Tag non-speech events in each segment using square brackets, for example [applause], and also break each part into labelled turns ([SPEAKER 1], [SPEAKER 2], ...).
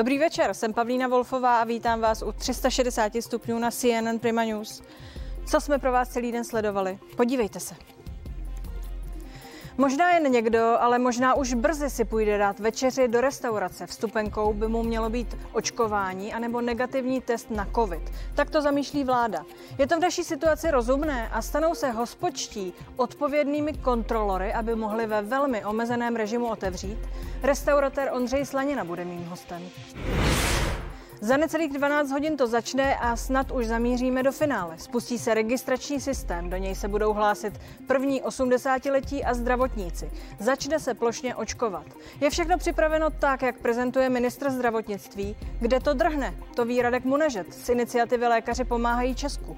[SPEAKER 1] Dobrý večer, jsem Pavlína Wolfová a vítám vás u 360 stupňů na CNN Prima News. Co jsme pro vás celý den sledovali? Podívejte se. Možná jen někdo, ale možná už brzy si půjde dát večeři do restaurace. Vstupenkou by mu mělo být očkování anebo negativní test na COVID. Tak to zamýšlí vláda. Je to v naší situaci rozumné a stanou se hospodští odpovědnými kontrolory, aby mohli ve velmi omezeném režimu otevřít? Restauratér Ondřej Slanina bude mým hostem. Za necelých 12 hodin to začne a snad už zamíříme do finále. Spustí se registrační systém, do něj se budou hlásit první 80-letí a zdravotníci. Začne se plošně očkovat. Je všechno připraveno tak, jak prezentuje ministr zdravotnictví. Kde to drhne? To ví Radek Munežet z iniciativy Lékaři pomáhají Česku.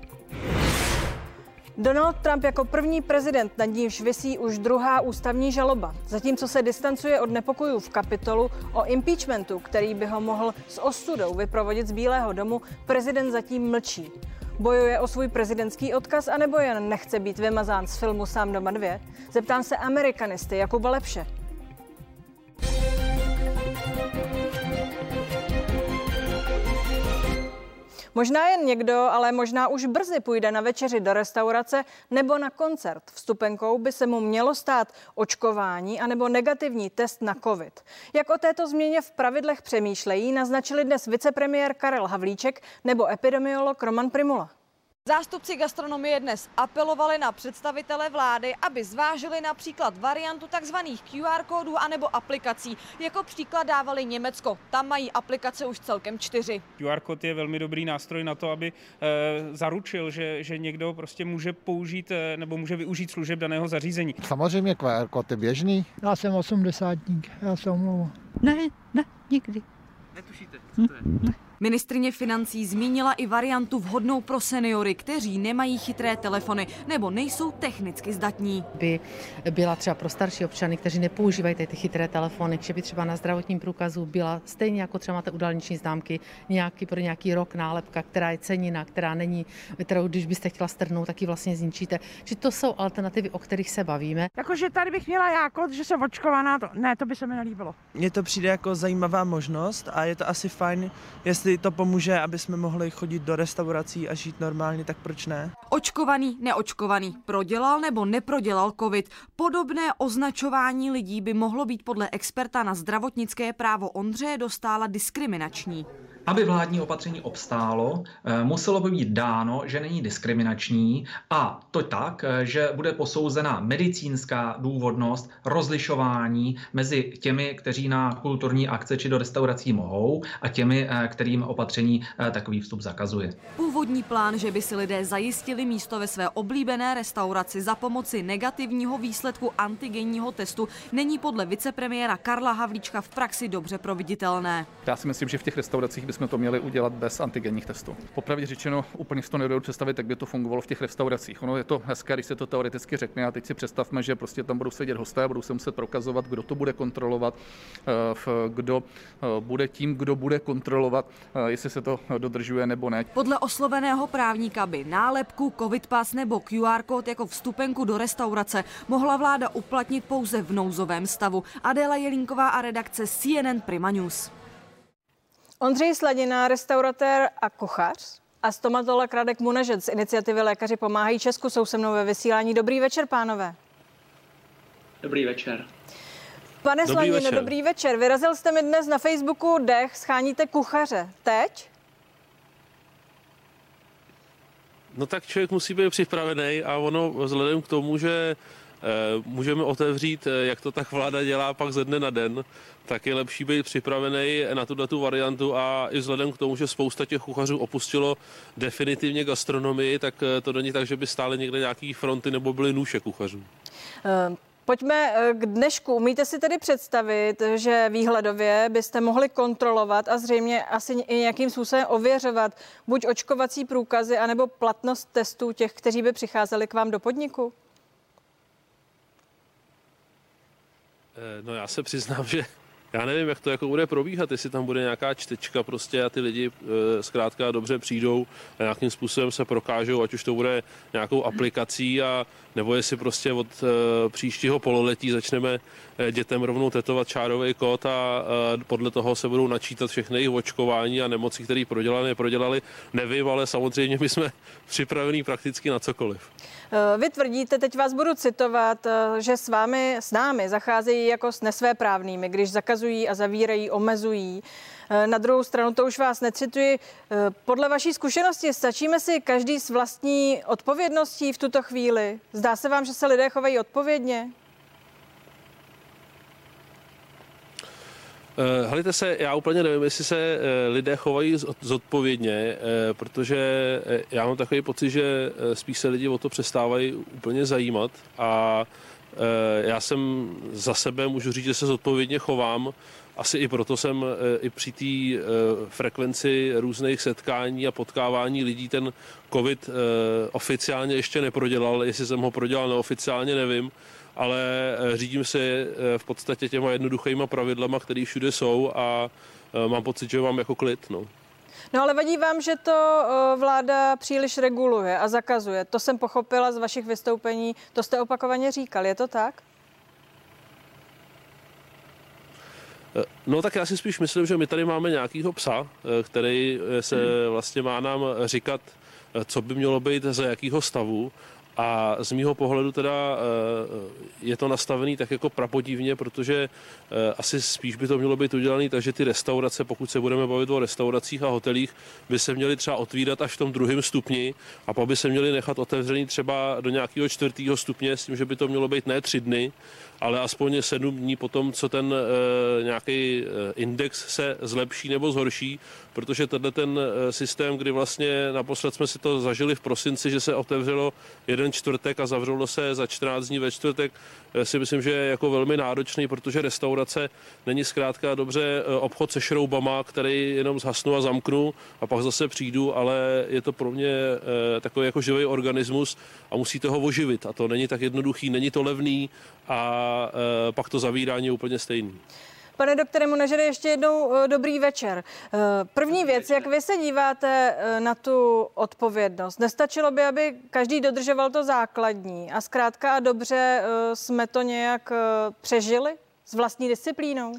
[SPEAKER 1] Donald Trump jako první prezident, nad nímž vysí už druhá ústavní žaloba. Zatímco se distancuje od nepokojů v kapitolu o impeachmentu, který by ho mohl s ostudou vyprovodit z Bílého domu, prezident zatím mlčí. Bojuje o svůj prezidentský odkaz, anebo jen nechce být vymazán z filmu Sám doma dvě? Zeptám se amerikanisty Jakuba Lepše. Možná jen někdo, ale možná už brzy půjde na večeři do restaurace nebo na koncert. Vstupenkou by se mu mělo stát očkování anebo negativní test na COVID. Jak o této změně v pravidlech přemýšlejí, naznačili dnes vicepremiér Karel Havlíček nebo epidemiolog Roman Primula.
[SPEAKER 2] Zástupci gastronomie dnes apelovali na představitele vlády, aby zvážili například variantu tzv. QR kódů anebo aplikací. Jako příklad dávali Německo. Tam mají aplikace už celkem čtyři.
[SPEAKER 3] QR kód je velmi dobrý nástroj na to, aby e, zaručil, že, že někdo prostě může použít e, nebo může využít služeb daného zařízení.
[SPEAKER 4] Samozřejmě QR kód je běžný.
[SPEAKER 5] Já jsem osmdesátník, já se omlouvám.
[SPEAKER 2] Ne, ne, nikdy.
[SPEAKER 3] Netušíte, co to je? Ne.
[SPEAKER 2] Ministrině financí zmínila i variantu vhodnou pro seniory, kteří nemají chytré telefony nebo nejsou technicky zdatní.
[SPEAKER 6] By byla třeba pro starší občany, kteří nepoužívají ty chytré telefony, že by třeba na zdravotním průkazu byla stejně jako třeba máte u dálniční známky nějaký pro nějaký rok nálepka, která je cenina, která není, kterou když byste chtěla strhnout, tak ji vlastně zničíte. Či to jsou alternativy, o kterých se bavíme.
[SPEAKER 7] Jakože tady bych měla jako, že jsem očkovaná, to, ne, to by se mi nelíbilo.
[SPEAKER 8] Mně to přijde jako zajímavá možnost a je to asi fajn, jestli jestli to pomůže, aby jsme mohli chodit do restaurací a žít normálně, tak proč ne?
[SPEAKER 2] Očkovaný, neočkovaný, prodělal nebo neprodělal covid. Podobné označování lidí by mohlo být podle experta na zdravotnické právo Ondřeje Dostála diskriminační.
[SPEAKER 9] Aby vládní opatření obstálo, eh, muselo by být dáno, že není diskriminační a to tak, eh, že bude posouzena medicínská důvodnost rozlišování mezi těmi, kteří na kulturní akce či do restaurací mohou a těmi, eh, kterým opatření takový vstup zakazuje.
[SPEAKER 2] Původní plán, že by si lidé zajistili místo ve své oblíbené restauraci za pomoci negativního výsledku antigenního testu, není podle vicepremiéra Karla Havlíčka v praxi dobře proveditelné.
[SPEAKER 10] Já si myslím, že v těch restauracích bychom to měli udělat bez antigenních testů. Popravdě řečeno, úplně si to nedovedu představit, jak by to fungovalo v těch restauracích. Ono je to hezké, když se to teoreticky řekne, a teď si představme, že prostě tam budou sedět hosté, budou se muset prokazovat, kdo to bude kontrolovat, eh, kdo eh, bude tím, kdo bude kontrolovat, eh, jestli se to dodržuje nebo ne.
[SPEAKER 2] Podle osloveného právníka by nálepku, covid pas nebo QR kód jako vstupenku do restaurace mohla vláda uplatnit pouze v nouzovém stavu. Adéla Jelínková a redakce CNN Prima News.
[SPEAKER 1] Ondřej Sladina, restauratér a kuchař a stomatolog Radek Munežet z iniciativy Lékaři pomáhají Česku jsou se mnou ve vysílání. Dobrý večer, pánové.
[SPEAKER 11] Dobrý večer.
[SPEAKER 1] Pane dobrý večer. dobrý večer. Vyrazil jste mi dnes na Facebooku dech, scháníte kuchaře. Teď?
[SPEAKER 11] No tak člověk musí být připravený a ono vzhledem k tomu, že můžeme otevřít, eh, jak to tak vláda dělá pak ze dne na den, tak je lepší být připravený na tuto tu variantu a i vzhledem k tomu, že spousta těch kuchařů opustilo definitivně gastronomii, tak eh, to není tak, že by stále někde nějaký fronty nebo byly nůše kuchařů.
[SPEAKER 1] Pojďme k dnešku. Umíte si tedy představit, že výhledově byste mohli kontrolovat a zřejmě asi i nějakým způsobem ověřovat buď očkovací průkazy, anebo platnost testů těch, kteří by přicházeli k vám do podniku?
[SPEAKER 11] No já se přiznám, [laughs] že já nevím, jak to jako bude probíhat, jestli tam bude nějaká čtečka prostě a ty lidi e, zkrátka dobře přijdou a nějakým způsobem se prokážou, ať už to bude nějakou aplikací a nebo jestli prostě od e, příštího pololetí začneme e, dětem rovnou tetovat čárový kód a e, podle toho se budou načítat všechny jejich očkování a nemoci, které prodělali, neprodělali. Nevím, ale samozřejmě my jsme [laughs] připravení prakticky na cokoliv.
[SPEAKER 1] Vy tvrdíte, teď vás budu citovat, že s vámi, s námi zacházejí jako s nesvéprávnými, když zakazují a zavírají, omezují. Na druhou stranu, to už vás necituji. Podle vaší zkušenosti stačíme si každý s vlastní odpovědností v tuto chvíli? Zdá se vám, že se lidé chovají odpovědně?
[SPEAKER 11] Eh, helejte se, já úplně nevím, jestli se eh, lidé chovají zodpovědně, eh, protože já mám takový pocit, že spíš se lidi o to přestávají úplně zajímat a já jsem za sebe, můžu říct, že se zodpovědně chovám. Asi i proto jsem i při té frekvenci různých setkání a potkávání lidí ten covid oficiálně ještě neprodělal. Jestli jsem ho prodělal neoficiálně, nevím ale eh, řídím se eh, v podstatě těma jednoduchýma pravidlama, které všude jsou a eh, mám pocit, že mám jako klid. No.
[SPEAKER 1] No ale vadí vám, že to vláda příliš reguluje a zakazuje. To jsem pochopila z vašich vystoupení, to jste opakovaně říkal, je to tak?
[SPEAKER 11] No tak já si spíš myslím, že my tady máme nějakýho psa, který se vlastně má nám říkat, co by mělo být za jakýho stavu. A z mýho pohledu teda eh, je to nastavený tak jako prapodivně, protože eh, asi spíš by to mělo být udělané tak, že ty restaurace, pokud se budeme bavit o restauracích a hotelích, by se měly třeba otvírat až v tom druhém stupni a pak by se měly nechat otevřený třeba do nějakého čtvrtého stupně s tím, že by to mělo být ne tři dny, ale aspoň sedm dní potom, co ten e, nějaký index se zlepší nebo zhorší, protože tenhle ten systém, kdy vlastně naposled jsme si to zažili v prosinci, že se otevřelo jeden čtvrtek a zavřelo se za 14 dní ve čtvrtek, si myslím, že je jako velmi náročný, protože restaurace není zkrátka dobře obchod se šroubama, který jenom zhasnu a zamknu a pak zase přijdu, ale je to pro mě takový jako živý organismus a musíte ho oživit. A to není tak jednoduchý, není to levný a Eh, pak to zavírání je úplně stejný.
[SPEAKER 1] Pane doktore Munežere, ještě jednou eh, dobrý večer. Eh, první věc, jak vy se díváte na tu odpovědnost? Nestačilo by, aby každý dodržoval to základní a zkrátka a dobře jsme to nějak přežili s vlastní disciplínou?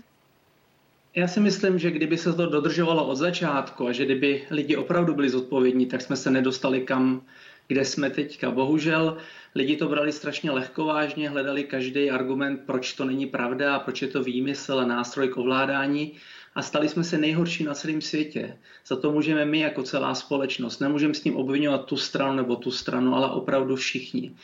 [SPEAKER 12] Já si myslím, že kdyby se to dodržovalo od začátku a že kdyby lidi opravdu byli zodpovědní, tak jsme se nedostali kam, kde jsme teďka. Bohužel lidi to brali strašně lehkovážně, hledali každý argument, proč to není pravda a proč je to výmysl a nástroj k ovládání a stali jsme se nejhorší na celém světě. Za to můžeme my jako celá společnost. Nemůžeme s tím obvinovat tu stranu nebo tu stranu, ale opravdu všichni.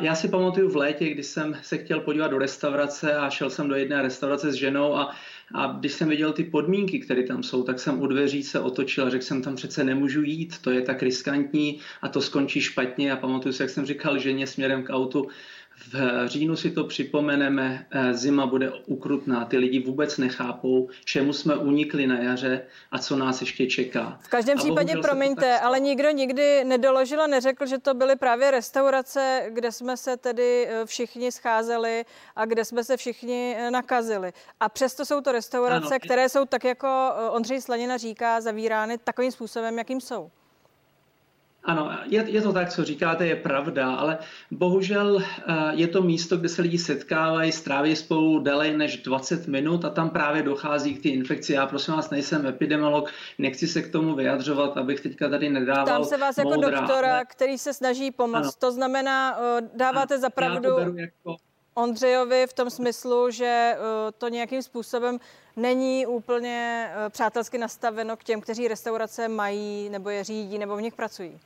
[SPEAKER 12] Já si pamatuju v létě, kdy jsem se chtěl podívat do restaurace a šel jsem do jedné restaurace s ženou a a když jsem viděl ty podmínky, které tam jsou, tak jsem u dveří se otočil a řekl jsem, tam přece nemůžu jít, to je tak riskantní a to skončí špatně. A pamatuju si, jak jsem říkal ženě směrem k autu, v říjnu si to připomeneme, eh, zima bude ukrutná, ty lidi vůbec nechápou, čemu jsme unikli na jaře a co nás ještě čeká.
[SPEAKER 1] V každém a případě, promiňte, ale nikdo nikdy nedoložil a neřekl, že to byly právě restaurace, kde jsme se tedy eh, všichni scházeli a kde jsme se všichni eh, nakazili. A přesto jsou to restaurace, ano. které jsou tak, jako Ondřej Slanina říká, zavírány takovým způsobem, jakým jsou.
[SPEAKER 12] Ano, je, je to tak, co říkáte, je pravda, ale bohužel eh, je to místo, kde se lidi setkávají, stráví spolu déle než 20 minut a tam právě dochází k té infekci. Já prosím vás, nejsem epidemiolog, nechci se k tomu vyjadřovat, abych teďka tady nedával
[SPEAKER 1] Tam se vás jako moudra, doktora, ale... který se snaží pomoct. Ano. To znamená, eh, dáváte ano, za pravdu jako... Ondřejovi v tom smyslu, že eh, to nějakým způsobem není úplně přátelsky nastaveno k těm, kteří restaurace mají nebo je řídí nebo v nich pracují.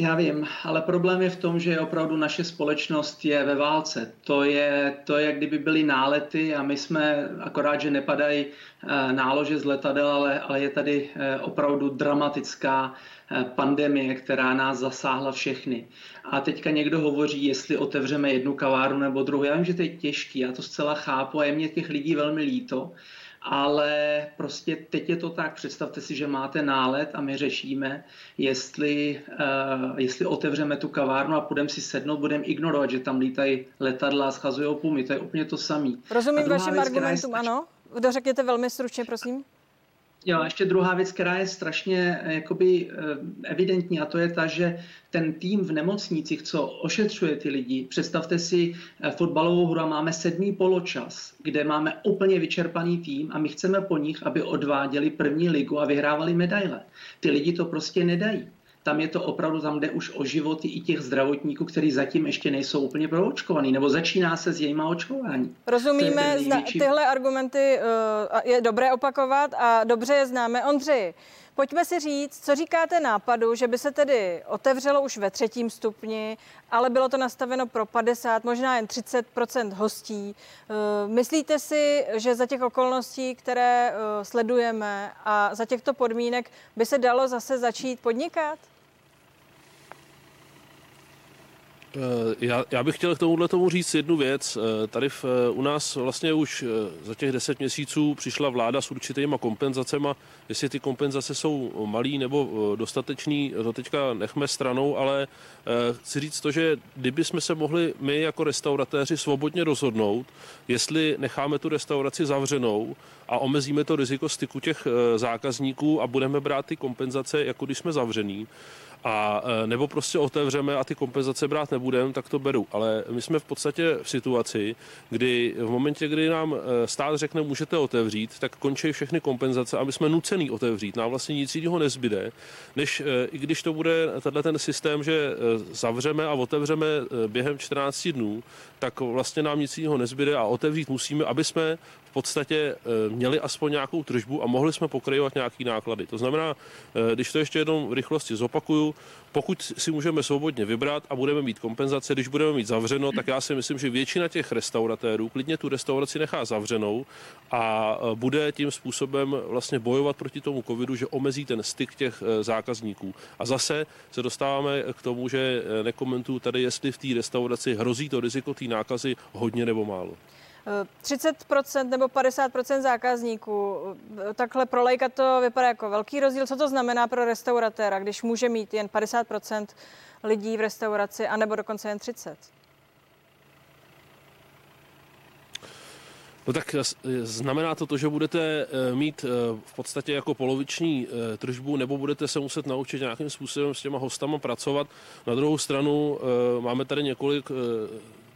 [SPEAKER 12] Já vím, ale problém je v tom, že opravdu naše společnost je ve válce. To je, to je jak kdyby byly nálety a my jsme, akorát, že nepadají eh, nálože z letadel, ale, ale je tady eh, opravdu dramatická eh, pandemie, která nás zasáhla všechny. A teďka někdo hovoří, jestli otevřeme jednu kavárnu nebo druhou. Já vím, že to je těžký, já to zcela chápu a je mě těch lidí velmi líto, ale prostě teď je to tak, představte si, že máte nálet a my řešíme, jestli, uh, jestli otevřeme tu kavárnu a půjdeme si sednout, budeme ignorovat, že tam lítají letadla a schazují pumy, to je úplně to samé.
[SPEAKER 1] Rozumím vašim argumentům, ano? Dořekněte velmi stručně, prosím.
[SPEAKER 12] Jo, ještě druhá věc, která je strašně eh, jakoby, eh, evidentní, a to je ta, že ten tým v nemocnicích, co ošetřuje ty lidi, představte si eh, fotbalovou hru a máme sedmý poločas, kde máme úplně vyčerpaný tým a my chceme po nich, aby odváděli první ligu a vyhrávali medaile. Ty lidi to prostě nedají tam je to opravdu, tam jde už o životy i těch zdravotníků, kteří zatím ještě nejsou úplně proočkovaní, nebo začíná se s jejím očkování.
[SPEAKER 1] Rozumíme, největší... tyhle argumenty uh, je dobré opakovat a dobře je známe. Ondřej, Pojďme si říct, co říkáte nápadu, že by se tedy otevřelo už ve třetím stupni, ale bylo to nastaveno pro 50, možná jen 30% hostí. Eh, myslíte si, že za těch okolností, které eh, sledujeme a za těchto podmínek by se dalo zase začít podnikat?
[SPEAKER 11] Já, já bych chtěl k tomuhle tomu říct jednu věc. Eh, tady v, eh, u nás vlastně už za těch deset měsíců přišla vláda s určitýma kompenzacemi. Jestli ty kompenzace jsou malý nebo dostatečný, to teďka nechme stranou, ale chci říct to, že kdyby jsme se mohli my jako restauratéři svobodně rozhodnout, jestli necháme tu restauraci zavřenou a omezíme to riziko styku těch zákazníků a budeme brát ty kompenzace, jako když jsme zavření, a nebo prostě otevřeme a ty kompenzace brát nebudeme, tak to beru. Ale my jsme v podstatě v situaci, kdy v momentě, kdy nám stát řekne, můžete otevřít, tak končí všechny kompenzace a my jsme nucený otevřít. Nám vlastně nic jiného nezbyde, než e, i když to bude tenhle ten systém, že zavřeme a otevřeme během 14 dnů, tak vlastně nám nic jiného nezbyde a otevřít musíme, aby jsme v podstatě měli aspoň nějakou tržbu a mohli jsme pokrývat nějaký náklady. To znamená, když to ještě jednou v rychlosti zopakuju, pokud si můžeme svobodně vybrat a budeme mít kompenzace, když budeme mít zavřeno, tak já si myslím, že většina těch restauratérů klidně tu restauraci nechá zavřenou a e, bude tím způsobem vlastně bojovat proti tomu covidu, že omezí ten styk těch zákazníků. A zase se dostáváme k tomu, že nekomentuju tady, jestli v té restauraci hrozí to riziko té nákazy hodně nebo málo.
[SPEAKER 1] 30% nebo 50% zákazníků. Takhle pro lejka to vypadá jako velký rozdíl. Co to znamená pro restauratéra, když může mít jen 50% lidí v restauraci, anebo dokonce jen 30%?
[SPEAKER 11] No tak znamená to to, že budete eh, mít eh, v podstatě jako poloviční eh, tržbu, nebo budete se muset naučit nějakým způsobem s těma hostama pracovat. Na druhou stranu máme tady několik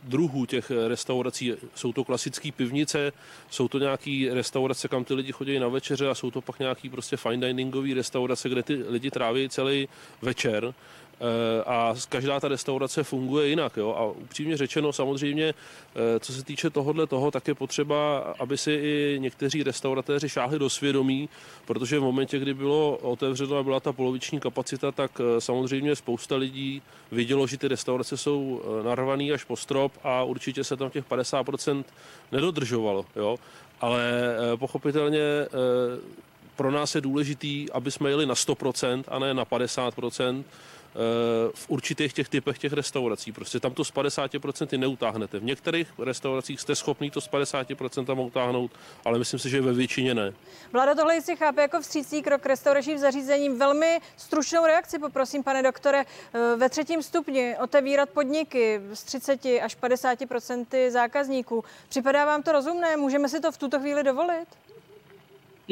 [SPEAKER 11] druhů těch restaurací. Jsou to klasické pivnice, jsou to nějaké restaurace, kam ty lidi chodí na večeře a jsou to pak nějaký prostě fine diningové restaurace, kde ty lidi tráví celý večer. Eh, a každá ta restaurace funguje jinak. Jo? A upřímně řečeno, samozřejmě, eh, co se týče tohohle toho, tak je potřeba, aby si i někteří restauratéři šáhli do svědomí, protože v momentě, kdy bylo otevřeno a byla ta poloviční kapacita, tak eh, samozřejmě spousta lidí vidělo, že ty restaurace jsou narvaný až po strop a určitě se tam těch 50% nedodržovalo. Jo? Ale pochopitelně pro nás je důležitý, aby jsme jeli na 100% a ne na 50%, v určitých těch typech těch restaurací. Prostě tam to z 50% neutáhnete. V některých restauracích jste schopný to z 50% utáhnout, ale myslím si, že ve většině ne.
[SPEAKER 1] Vláda tohle si chápe jako vstřícný krok restauračním zařízením. Velmi stručnou reakci poprosím, pane doktore. Eh, ve třetím stupni otevírat podniky z 30 až 50% zákazníků. Připadá vám to rozumné? Můžeme si to v tuto chvíli dovolit?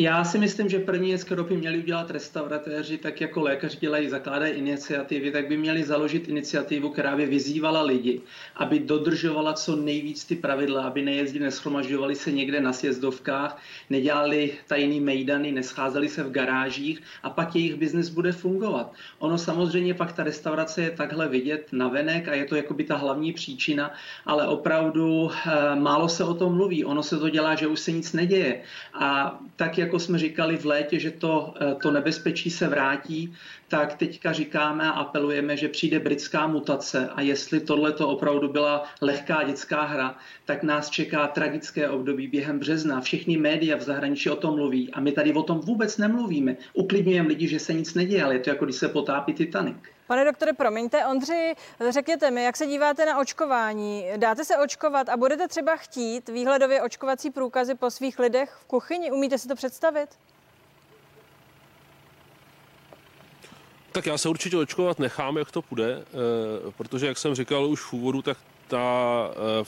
[SPEAKER 12] Já si myslím, že první věc, kterou by měli udělat restauratéři, tak jako lékaři dělají, zakládají iniciativy, tak by měli založit iniciativu, která by vyzývala lidi, aby dodržovala co nejvíc ty pravidla, aby nejezdili, neschromažďovali se někde na sjezdovkách, nedělali tajný mejdany, nescházeli se v garážích a pak jejich biznis bude fungovat. Ono samozřejmě pak ta restaurace je takhle vidět na venek a je to jako by ta hlavní příčina, ale opravdu e, málo se o tom mluví. Ono se to dělá, že už se nic neděje. A tak jako jsme říkali v létě, že to, eh, to nebezpečí se vrátí, tak teďka říkáme a apelujeme, že přijde britská mutace a jestli tohle to opravdu byla lehká dětská hra, tak nás čeká tragické období během března. Všechny média v zahraničí o tom mluví a my tady o tom vůbec nemluvíme. Uklidňujeme lidi, že se nic neděje, ale je to jako když se potápí Titanic.
[SPEAKER 1] Pane doktore, promiňte, Ondři, řekněte mi, jak se díváte na očkování? Dáte se očkovat a budete třeba chtít výhledově očkovací průkazy po svých lidech v kuchyni? Umíte si to představit?
[SPEAKER 11] Tak já se určitě očkovat nechám, jak to půjde, eh, protože, jak jsem říkal už v úvodu, tak ta, eh,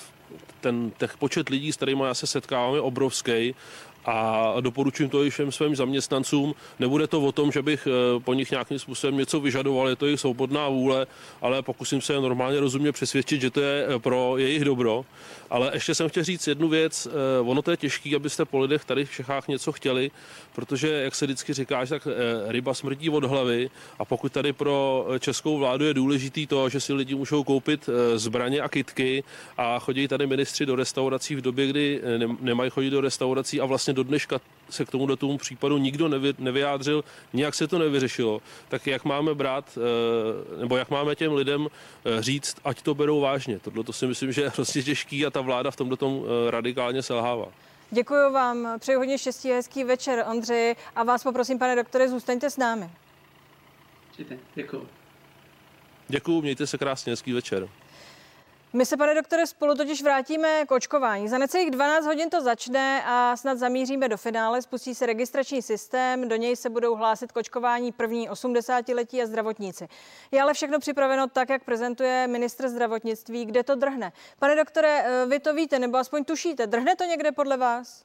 [SPEAKER 11] ten, ten počet lidí, s kterými já se setkávám, je obrovský a doporučuji to i všem svým zaměstnancům. Nebude to o tom, že bych eh, po nich nějakým způsobem něco vyžadoval, je to jejich svobodná vůle, ale pokusím se normálně rozumně přesvědčit, že to je eh, pro jejich dobro. Ale ještě jsem chtěl říct jednu věc. Eh, ono to je těžké, abyste po lidech tady v Čechách něco chtěli, protože, jak se vždycky říká, tak ryba smrdí od hlavy a pokud tady pro českou vládu je důležitý to, že si lidi můžou koupit zbraně a kitky a chodí tady ministři do restaurací v době, kdy nemají chodit do restaurací a vlastně do dneška se k tomu tomu případu nikdo nevy, nevyjádřil, nějak se to nevyřešilo. Tak jak máme brát, eh, nebo jak máme těm lidem eh, říct, ať to berou vážně. Tohle to si myslím, že je hrozně těžký a ta vláda v tomto tom eh, radikálně selhává.
[SPEAKER 1] Děkuji vám, přeji hodně štěstí, hezký večer, Ondři, a vás poprosím, pane doktore, zůstaňte s námi.
[SPEAKER 12] Děkuji.
[SPEAKER 11] Děkuji, mějte se krásně, hezký večer.
[SPEAKER 1] My se, pane doktore, spolu totiž vrátíme k očkování. Za necelých 12 hodin to začne a snad zamíříme do finále. Spustí se registrační systém, do něj se budou hlásit k očkování první 80-letí a zdravotníci. Je ale všechno připraveno tak, jak prezentuje ministr zdravotnictví, kde to drhne. Pane doktore, eh, vy to víte, nebo aspoň tušíte, drhne to někde podle vás?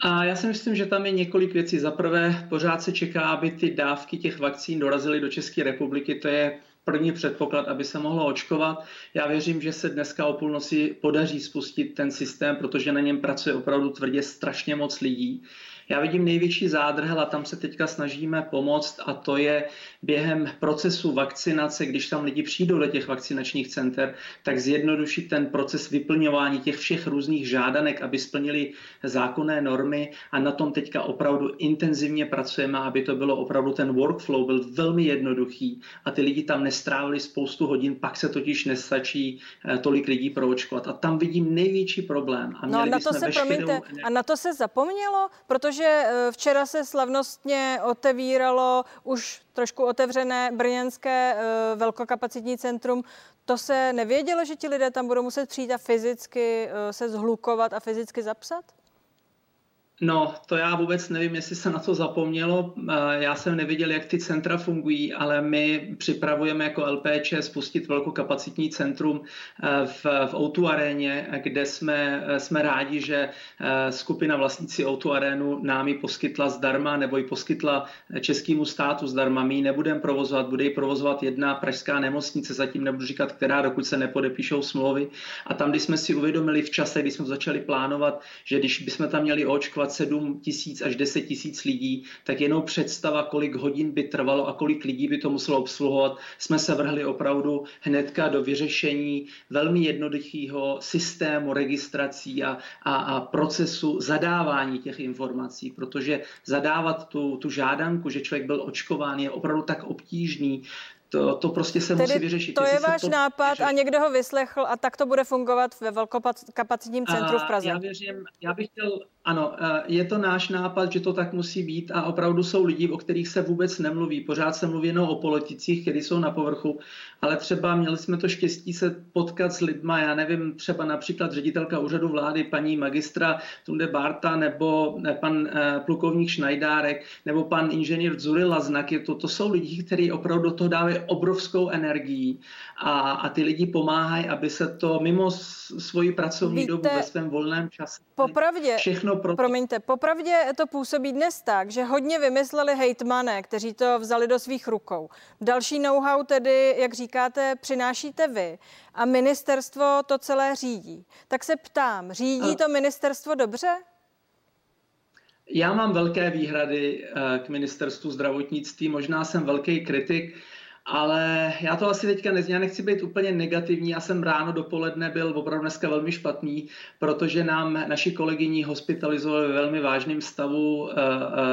[SPEAKER 12] A já si myslím, že tam je několik věcí. Za prvé, pořád se čeká, aby ty dávky těch vakcín dorazily do České republiky. To je první předpoklad, aby se mohlo očkovat. Já věřím, že se dneska o půlnoci podaří spustit ten systém, protože na něm pracuje opravdu tvrdě strašně moc lidí. Já vidím největší zádrhel a tam se teďka snažíme pomoct a to je během procesu vakcinace, když tam lidi přijdou do těch vakcinačních center, tak zjednodušit ten proces vyplňování těch všech různých žádanek, aby splnili zákonné normy a na tom teďka opravdu intenzivně pracujeme, aby to bylo opravdu ten workflow byl velmi jednoduchý a ty lidi tam nestrávili spoustu hodin, pak se totiž nestačí eh, tolik lidí proočkovat. A tam vidím největší problém.
[SPEAKER 1] A no a na to se, promiňte, a na to se zapomnělo, protože eh, včera se slavnostně otevíralo už trošku otevřené brněnské eh, velkokapacitní centrum. To se nevědělo, že ti lidé tam budou muset přijít a fyzicky se zhlukovat a fyzicky zapsat?
[SPEAKER 12] No, to já vůbec nevím, jestli se na to zapomnělo. Eh, já jsem neviděl, jak ty centra fungují, ale my připravujeme jako LPČ spustit velkokapacitní centrum eh, v, v O2 aréně, kde jsme, eh, jsme rádi, že skupina vlastnící O2 arénu nám ji poskytla zdarma, nebo ji poskytla českému státu zdarma. My ji nebudeme provozovat, bude ji provozovat jedna pražská nemocnice, zatím nebudu říkat, která, dokud se nepodepíšou smlouvy. A tam, když jsme si uvědomili v čase, kdy jsme začali plánovat, že když bychom tam měli očkovat 7 tisíc až 10 tisíc lidí, tak jenom představa, kolik hodin by trvalo a kolik lidí by to muselo obsluhovat, jsme se vrhli opravdu hnedka do vyřešení velmi jednoduchého systému registrací a, a, a procesu zadávání těch informací, protože zadávat tu, tu žádanku, že člověk byl očkován, je opravdu tak obtížný, to, to prostě se Tedy musí vyřešit.
[SPEAKER 1] To je váš to nápad vyřešit. a někdo ho vyslechl a tak to bude fungovat ve velkokapacitním centru v Praze.
[SPEAKER 12] Já věřím, já bych chtěl ano, eh, je to náš nápad, že to tak musí být a opravdu jsou lidi, o kterých se vůbec nemluví. Pořád se mluví jenom o politicích, kteří jsou na povrchu, ale třeba měli jsme to štěstí se potkat s lidma, já nevím, třeba například ředitelka úřadu vlády, paní magistra Tunde Barta, nebo eh, pan eh, plukovník Šnajdárek, nebo pan inženýr Zurila Znak. Je to, to jsou lidi, kteří opravdu do toho dávají obrovskou energii a, a ty lidi pomáhají, aby se to mimo svoji pracovní Víte, dobu ve svém volném čase
[SPEAKER 1] popravdě, všechno pro... Promiňte, popravdě to působí dnes tak, že hodně vymysleli hejtmané, kteří to vzali do svých rukou. Další know-how tedy, jak říkáte, přinášíte vy a ministerstvo to celé řídí. Tak se ptám, řídí to ministerstvo dobře?
[SPEAKER 12] Já mám velké výhrady eh, k ministerstvu zdravotnictví, možná jsem velký kritik, ale já to asi teďka nez, já nechci být úplně negativní. Já jsem ráno dopoledne byl opravdu dneska velmi špatný, protože nám naši kolegyni hospitalizovali ve velmi vážném stavu uh, uh,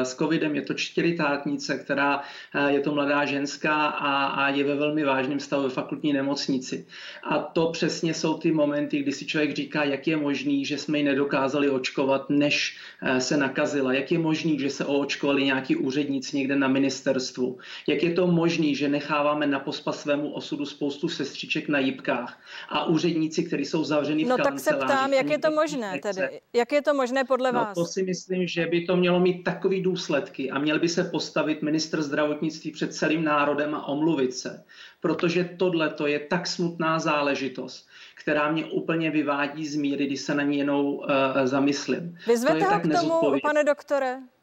[SPEAKER 12] s covidem. Je to čtyřitátnice, která uh, je to mladá ženská a, a je ve velmi vážném stavu ve fakultní nemocnici. A to přesně jsou ty momenty, kdy si člověk říká, jak je možný, že jsme ji nedokázali očkovat, než se nakazila. Jak je možný, že se oočkovali nějaký úředníci někde na ministerstvu. Jak je to možný, že nechá necháváme na pospa svému osudu spoustu sestřiček na jipkách a úředníci, kteří jsou zavřeni v
[SPEAKER 1] No tak se ptám, jak je to možné tedy? Jak je to možné podle
[SPEAKER 12] no,
[SPEAKER 1] vás?
[SPEAKER 12] to si myslím, že by to mělo mít takový důsledky a měl by se postavit ministr zdravotnictví před celým národem a omluvit se. Protože tohle to je tak smutná záležitost, která mě úplně vyvádí z míry, když se na ní jenom uh, zamyslím.
[SPEAKER 1] Vyzvete ho k tomu, pane doktore?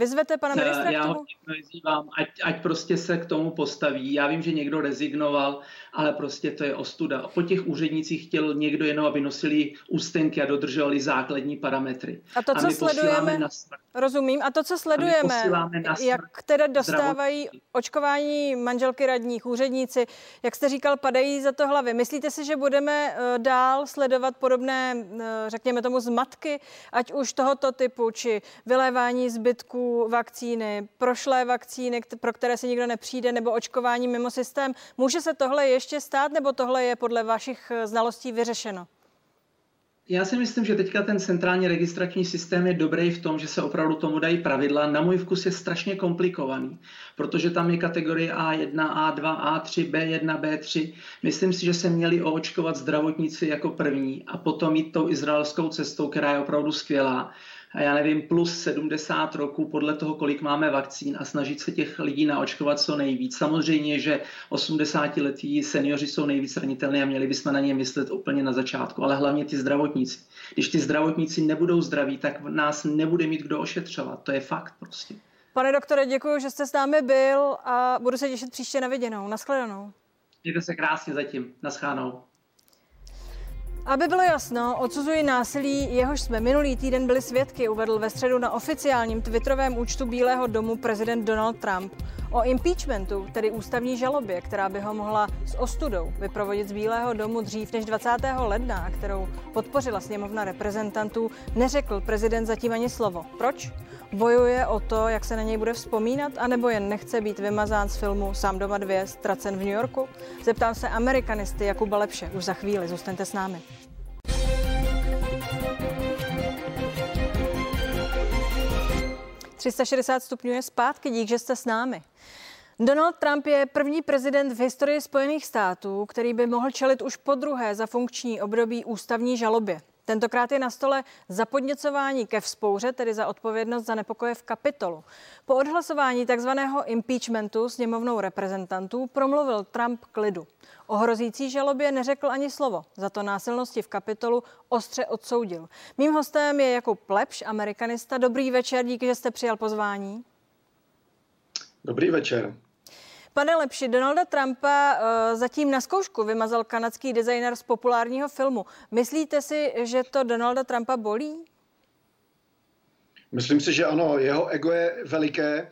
[SPEAKER 1] Vyzvete pana ministra
[SPEAKER 12] Já
[SPEAKER 1] k
[SPEAKER 12] ho vyzývám, ať, ať prostě se k tomu postaví. Já vím, že někdo rezignoval, ale prostě to je ostuda. Po těch úřednicích chtěl někdo jenom, aby nosili ústenky a dodržovali základní parametry.
[SPEAKER 1] A to, co
[SPEAKER 12] posíláme
[SPEAKER 1] sledujeme,
[SPEAKER 12] na smrt.
[SPEAKER 1] rozumím, a to, co sledujeme,
[SPEAKER 12] posíláme na smrt
[SPEAKER 1] jak teda dostávají očkování manželky radních, úředníci, jak jste říkal, padají za to hlavy. Myslíte si, že budeme eh, dál sledovat podobné, eh, řekněme tomu, zmatky, ať už tohoto typu, či vylévání zbytků vakcíny, prošlé vakcíny, pro které se nikdo nepřijde, nebo očkování mimo systém? Může se tohle ještě stát, nebo tohle je podle vašich eh, znalostí vyřešeno?
[SPEAKER 12] Já si myslím, že teďka ten centrální registrační systém je dobrý v tom, že se opravdu tomu dají pravidla. Na můj vkus je strašně komplikovaný, protože tam je kategorie A1, A2, A3, B1, B3. Myslím si, že se měli oočkovat zdravotníci jako první a potom jít tou izraelskou cestou, která je opravdu skvělá. A já nevím, plus 70 roků podle toho, kolik máme vakcín a snažit se těch lidí naočkovat co nejvíc. Samozřejmě, že 80-letí seniori jsou nejvíc zranitelní a měli bychom na ně myslet úplně na začátku, ale hlavně ty zdravotníci. Když ty zdravotníci nebudou zdraví, tak nás nebude mít kdo ošetřovat. To je fakt prostě.
[SPEAKER 1] Pane doktore, děkuji, že jste s námi byl a budu se těšit příště na viděnou. Naschledanou.
[SPEAKER 12] Mějte se krásně zatím. Naschánou.
[SPEAKER 1] Aby bylo jasno, odsuzuji násilí, jehož jsme minulý týden byli svědky, uvedl ve středu na oficiálním twitterovém účtu Bílého domu prezident Donald Trump. O impeachmentu, tedy ústavní žalobě, která by ho mohla s ostudou vyprovodit z Bílého domu dřív než 20. ledna, kterou podpořila sněmovna reprezentantů, neřekl prezident zatím ani slovo. Proč? Bojuje o to, jak se na něj bude vzpomínat, anebo jen nechce být vymazán z filmu Sám doma dvě, ztracen v New Yorku? Zeptám se amerikanisty Jakuba Lepše už za chvíli. Zůstaňte s námi. ...360 stupňů je zpátky, dík, že jste s námi. Donald Trump je první prezident v historii Spojených států, který by mohl čelit už po druhé za funkční období ústavní žalobě. Tentokrát je na stole za podněcování ke vzpouře, tedy za odpovědnost za nepokoje v kapitolu. Po odhlasování takzvaného impeachmentu sněmovnou reprezentantů promluvil Trump k lidu. O hrozící žalobě neřekl ani slovo, za to násilnosti v kapitolu ostře odsoudil. Mým hostem je Jakub Plepš, amerikanista. Dobrý večer, díky, že jste přijal pozvání.
[SPEAKER 13] Dobrý večer.
[SPEAKER 1] Pane Lepši, Donalda Trumpa uh, zatím na zkoušku vymazal kanadský designer z populárního filmu. Myslíte si, že to Donalda Trumpa bolí?
[SPEAKER 13] Myslím si, že ano, jeho ego je veliké.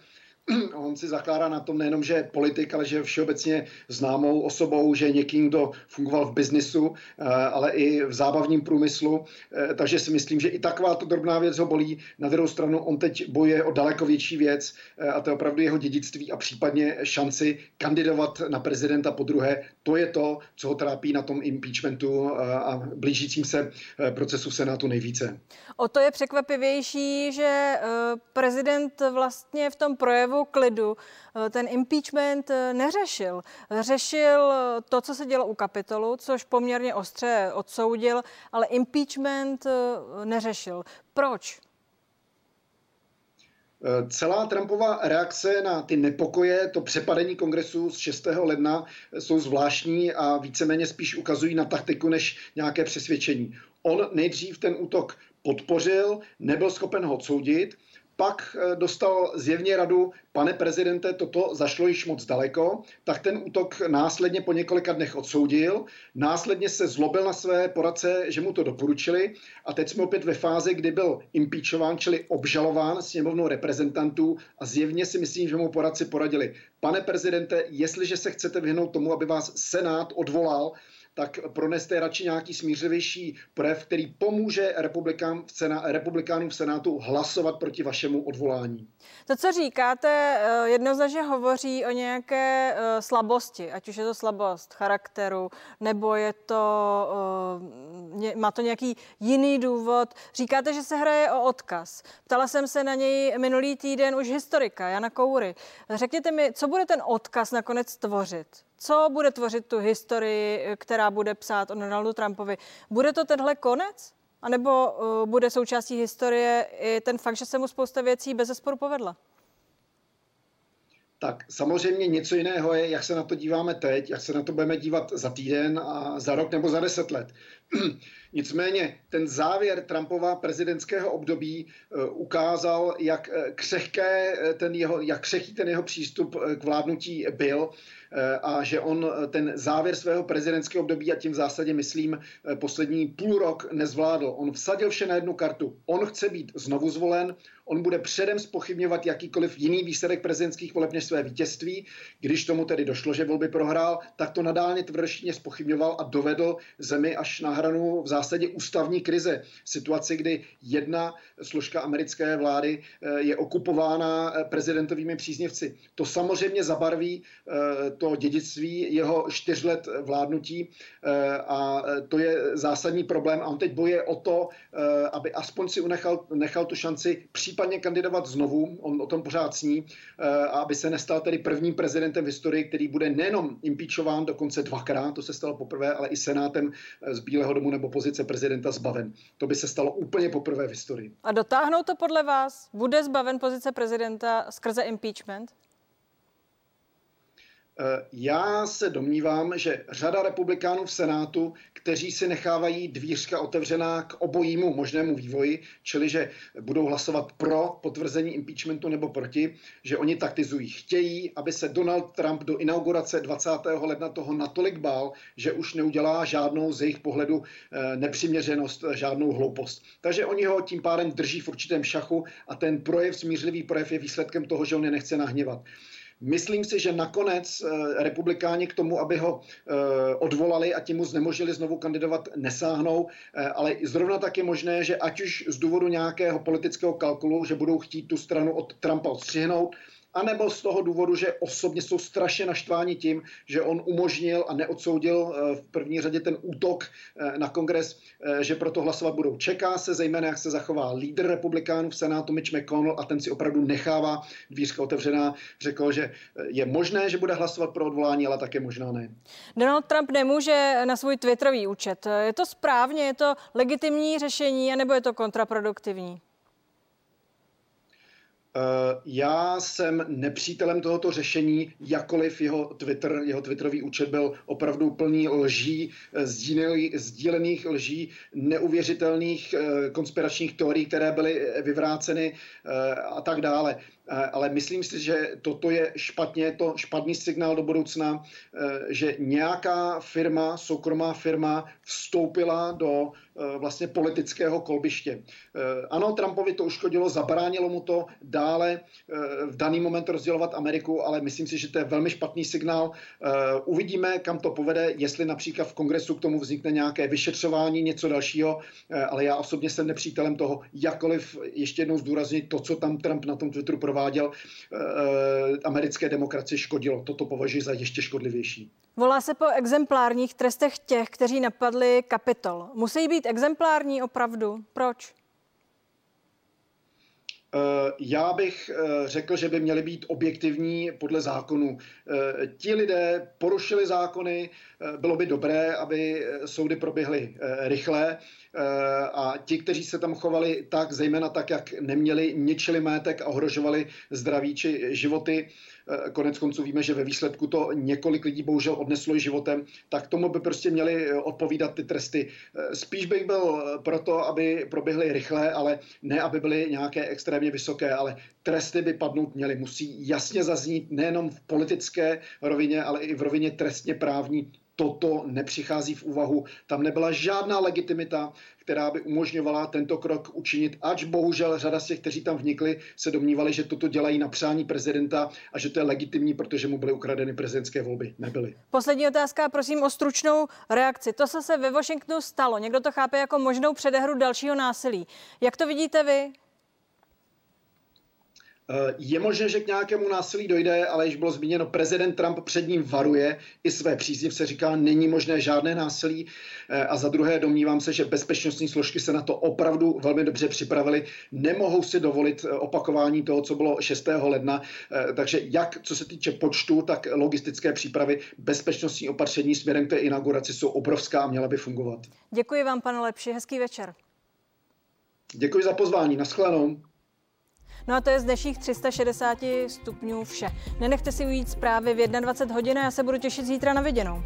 [SPEAKER 13] [clears throat] On si zakládá na tom nejenom, že je politik, ale že je všeobecně známou osobou, že je někým, kdo fungoval v biznisu, ale i v zábavním průmyslu. Takže si myslím, že i taková to drobná věc ho bolí. Na druhou stranu on teď bojuje o daleko větší věc a to je opravdu jeho dědictví a případně šanci kandidovat na prezidenta po druhé. To je to, co ho trápí na tom impeachmentu a blížícím se procesu v Senátu nejvíce.
[SPEAKER 1] O to je překvapivější, že prezident vlastně v tom projevu klidu ten impeachment neřešil. Řešil to, co se dělo u kapitolu, což poměrně ostře odsoudil, ale impeachment neřešil. Proč?
[SPEAKER 13] Celá Trumpova reakce na ty nepokoje, to přepadení kongresu z 6. ledna jsou zvláštní a víceméně spíš ukazují na taktiku než nějaké přesvědčení. On nejdřív ten útok podpořil, nebyl schopen ho odsoudit, pak dostal zjevně radu, pane prezidente, toto zašlo již moc daleko, tak ten útok následně po několika dnech odsoudil, následně se zlobil na své poradce, že mu to doporučili. A teď jsme opět ve fázi, kdy byl impeachován, čili obžalován sněmovnou reprezentantů. A zjevně si myslím, že mu poradci poradili, pane prezidente, jestliže se chcete vyhnout tomu, aby vás Senát odvolal, tak proneste radši nějaký smířivější projev, který pomůže v Sena, republikánům v Senátu hlasovat proti vašemu odvolání.
[SPEAKER 1] To, co říkáte, eh, jednoznačně hovoří o nějaké eh, slabosti, ať už je to slabost charakteru, nebo je to, eh, má to nějaký jiný důvod. Říkáte, že se hraje o odkaz. Ptala jsem se na něj minulý týden už historika Jana Koury. Řekněte mi, co bude ten odkaz nakonec tvořit? Co bude tvořit tu historii, která bude psát o Donaldu Trumpovi? Bude to tenhle konec? A nebo uh, bude součástí historie i ten fakt, že se mu spousta věcí bez zesporu povedla?
[SPEAKER 13] Tak samozřejmě něco jiného je, jak se na to díváme teď, jak se na to budeme dívat za týden a za rok nebo za deset let. [clears throat] Nicméně ten závěr Trumpova prezidentského období uh, ukázal, jak uh, křehké ten jeho, jak křehký ten jeho přístup k vládnutí byl Eh, a že on eh, ten závěr svého prezidentského období, a tím v zásadě myslím eh, poslední půl rok, nezvládl. On vsadil vše na jednu kartu. On chce být znovu zvolen, on bude předem spochybňovat jakýkoliv jiný výsledek prezidentských voleb než své vítězství. Když tomu tedy došlo, že volby prohrál, tak to nadálně tvrdšně spochybňoval a dovedl zemi až na hranu v zásadě ústavní krize. Situaci, kdy jedna složka americké vlády je okupována prezidentovými příznivci. To samozřejmě zabarví to dědictví jeho čtyř let vládnutí eh, a to je zásadní problém. A on teď boje o to, eh, aby aspoň si unechal nechal tu šanci případně kandidovat znovu, on o tom pořád sní, eh, a aby se nestal tedy prvním prezidentem v historii, který bude nejenom impeachován dokonce dvakrát, to se stalo poprvé, ale i senátem z Bílého domu nebo pozice prezidenta zbaven. To by se stalo úplně poprvé v historii.
[SPEAKER 1] A dotáhnou to podle vás? Bude zbaven pozice prezidenta skrze impeachment?
[SPEAKER 13] Eh, já se domnívám, že řada republikánů v Senátu, kteří si nechávají dvířka otevřená k obojímu možnému vývoji, čili že budou hlasovat pro potvrzení impeachmentu nebo proti, že oni taktizují. Chtějí, aby se Donald Trump do inaugurace 20. ledna toho natolik bál, že už neudělá žádnou z jejich pohledu eh, nepřiměřenost, žádnou hloupost. Takže oni ho tím pádem drží v určitém šachu a ten projev, smířlivý projev je výsledkem toho, že on je nechce nahněvat. Myslím si, že nakonec eh, republikáni k tomu, aby ho eh, odvolali a tím mu znemožnili znovu kandidovat, nesáhnou, eh, ale zrovna tak je možné, že ať už z důvodu nějakého politického kalkulu, že budou chtít tu stranu od Trumpa odstřihnout, anebo z toho důvodu, že osobně jsou strašně naštváni tím, že on umožnil a neodsoudil eh, v první řadě ten útok eh, na kongres, eh, že proto hlasovat budou. Čeká se zejména, jak se zachová lídr republikánů v Senátu Mitch McConnell a ten si opravdu nechává dvířka otevřená. Řekl, že je možné, že bude hlasovat pro odvolání, ale také možná ne.
[SPEAKER 1] Donald Trump nemůže na svůj Twitterový účet. Je to správně, je to legitimní řešení, anebo je to kontraproduktivní?
[SPEAKER 13] Eh, já jsem nepřítelem tohoto řešení, jakoliv jeho Twitter, jeho Twitterový účet byl opravdu plný lží, eh, sdílených lží, neuvěřitelných eh, konspiračních teorií, které byly vyvráceny a tak dále. Eh, ale myslím si, že toto je špatně, je to špatný signál do budoucna, eh, že nějaká firma, soukromá firma vstoupila do eh, vlastně politického kolbiště. Ano, Trumpovi to uškodilo, zabránilo mu to dále v daný moment rozdělovat Ameriku, ale myslím si, že to je velmi špatný signál. Uvidíme, kam to povede, jestli například v kongresu k tomu vznikne nějaké vyšetřování, něco dalšího, ale já osobně jsem nepřítelem toho, jakkoliv ještě jednou zdůraznit to, co tam Trump na tom Twitteru prováděl prováděl, eh, americké demokracii škodilo. Toto považuji za ještě škodlivější.
[SPEAKER 1] Volá se po exemplárních trestech těch, kteří napadli Kapitol. Musí být exemplární opravdu? Proč?
[SPEAKER 13] Eh, já bych eh, řekl, že by měly být objektivní podle zákonu. Ti lidé porušili zákony, bylo by dobré, aby soudy proběhly rychle a ti, kteří se tam chovali tak, zejména tak, jak neměli, ničili métek a ohrožovali zdraví či životy, Eh, konec konců víme, že ve výsledku to několik lidí bohužel odneslo i životem, tak tomu by prostě měli eh, odpovídat ty tresty. Eh, spíš bych byl proto, aby proběhly rychle, ale ne, aby byly nějaké extrémně vysoké, ale tresty by padnout měly. Musí jasně zaznít nejenom v politické rovině, ale i v rovině trestně právní toto nepřichází v úvahu. Tam nebyla žádná legitimita, která by umožňovala tento krok učinit, ač bohužel řada z těch, kteří tam vnikli, se domnívali, že toto dělají na přání prezidenta a že to je legitimní, protože mu byly ukradeny prezidentské volby. Nebyly.
[SPEAKER 1] Poslední otázka, prosím o stručnou reakci. To, co se ve Washingtonu stalo, někdo to chápe jako možnou předehru dalšího násilí. Jak to vidíte vy?
[SPEAKER 13] Eh, je možné, že k nějakému násilí dojde, ale již bylo zmíněno, prezident Trump před ním varuje, i své příznivce říká, není možné žádné násilí. Eh, a za druhé domnívám se, že bezpečnostní složky se na to opravdu velmi dobře připravili. Nemohou si dovolit eh, opakování toho, co bylo 6. ledna. Takže jak co se týče počtu, tak logistické přípravy, bezpečnostní opatření směrem k té inauguraci jsou obrovská a měla by fungovat.
[SPEAKER 1] Děkuji vám, pane Lepši, hezký večer.
[SPEAKER 13] Děkuji za pozvání, naschledanou.
[SPEAKER 1] No a to je z dnešních 360 stupňů vše. Nenechte si ujít zprávy v 21 hodin a já se budu těšit zítra na viděnou.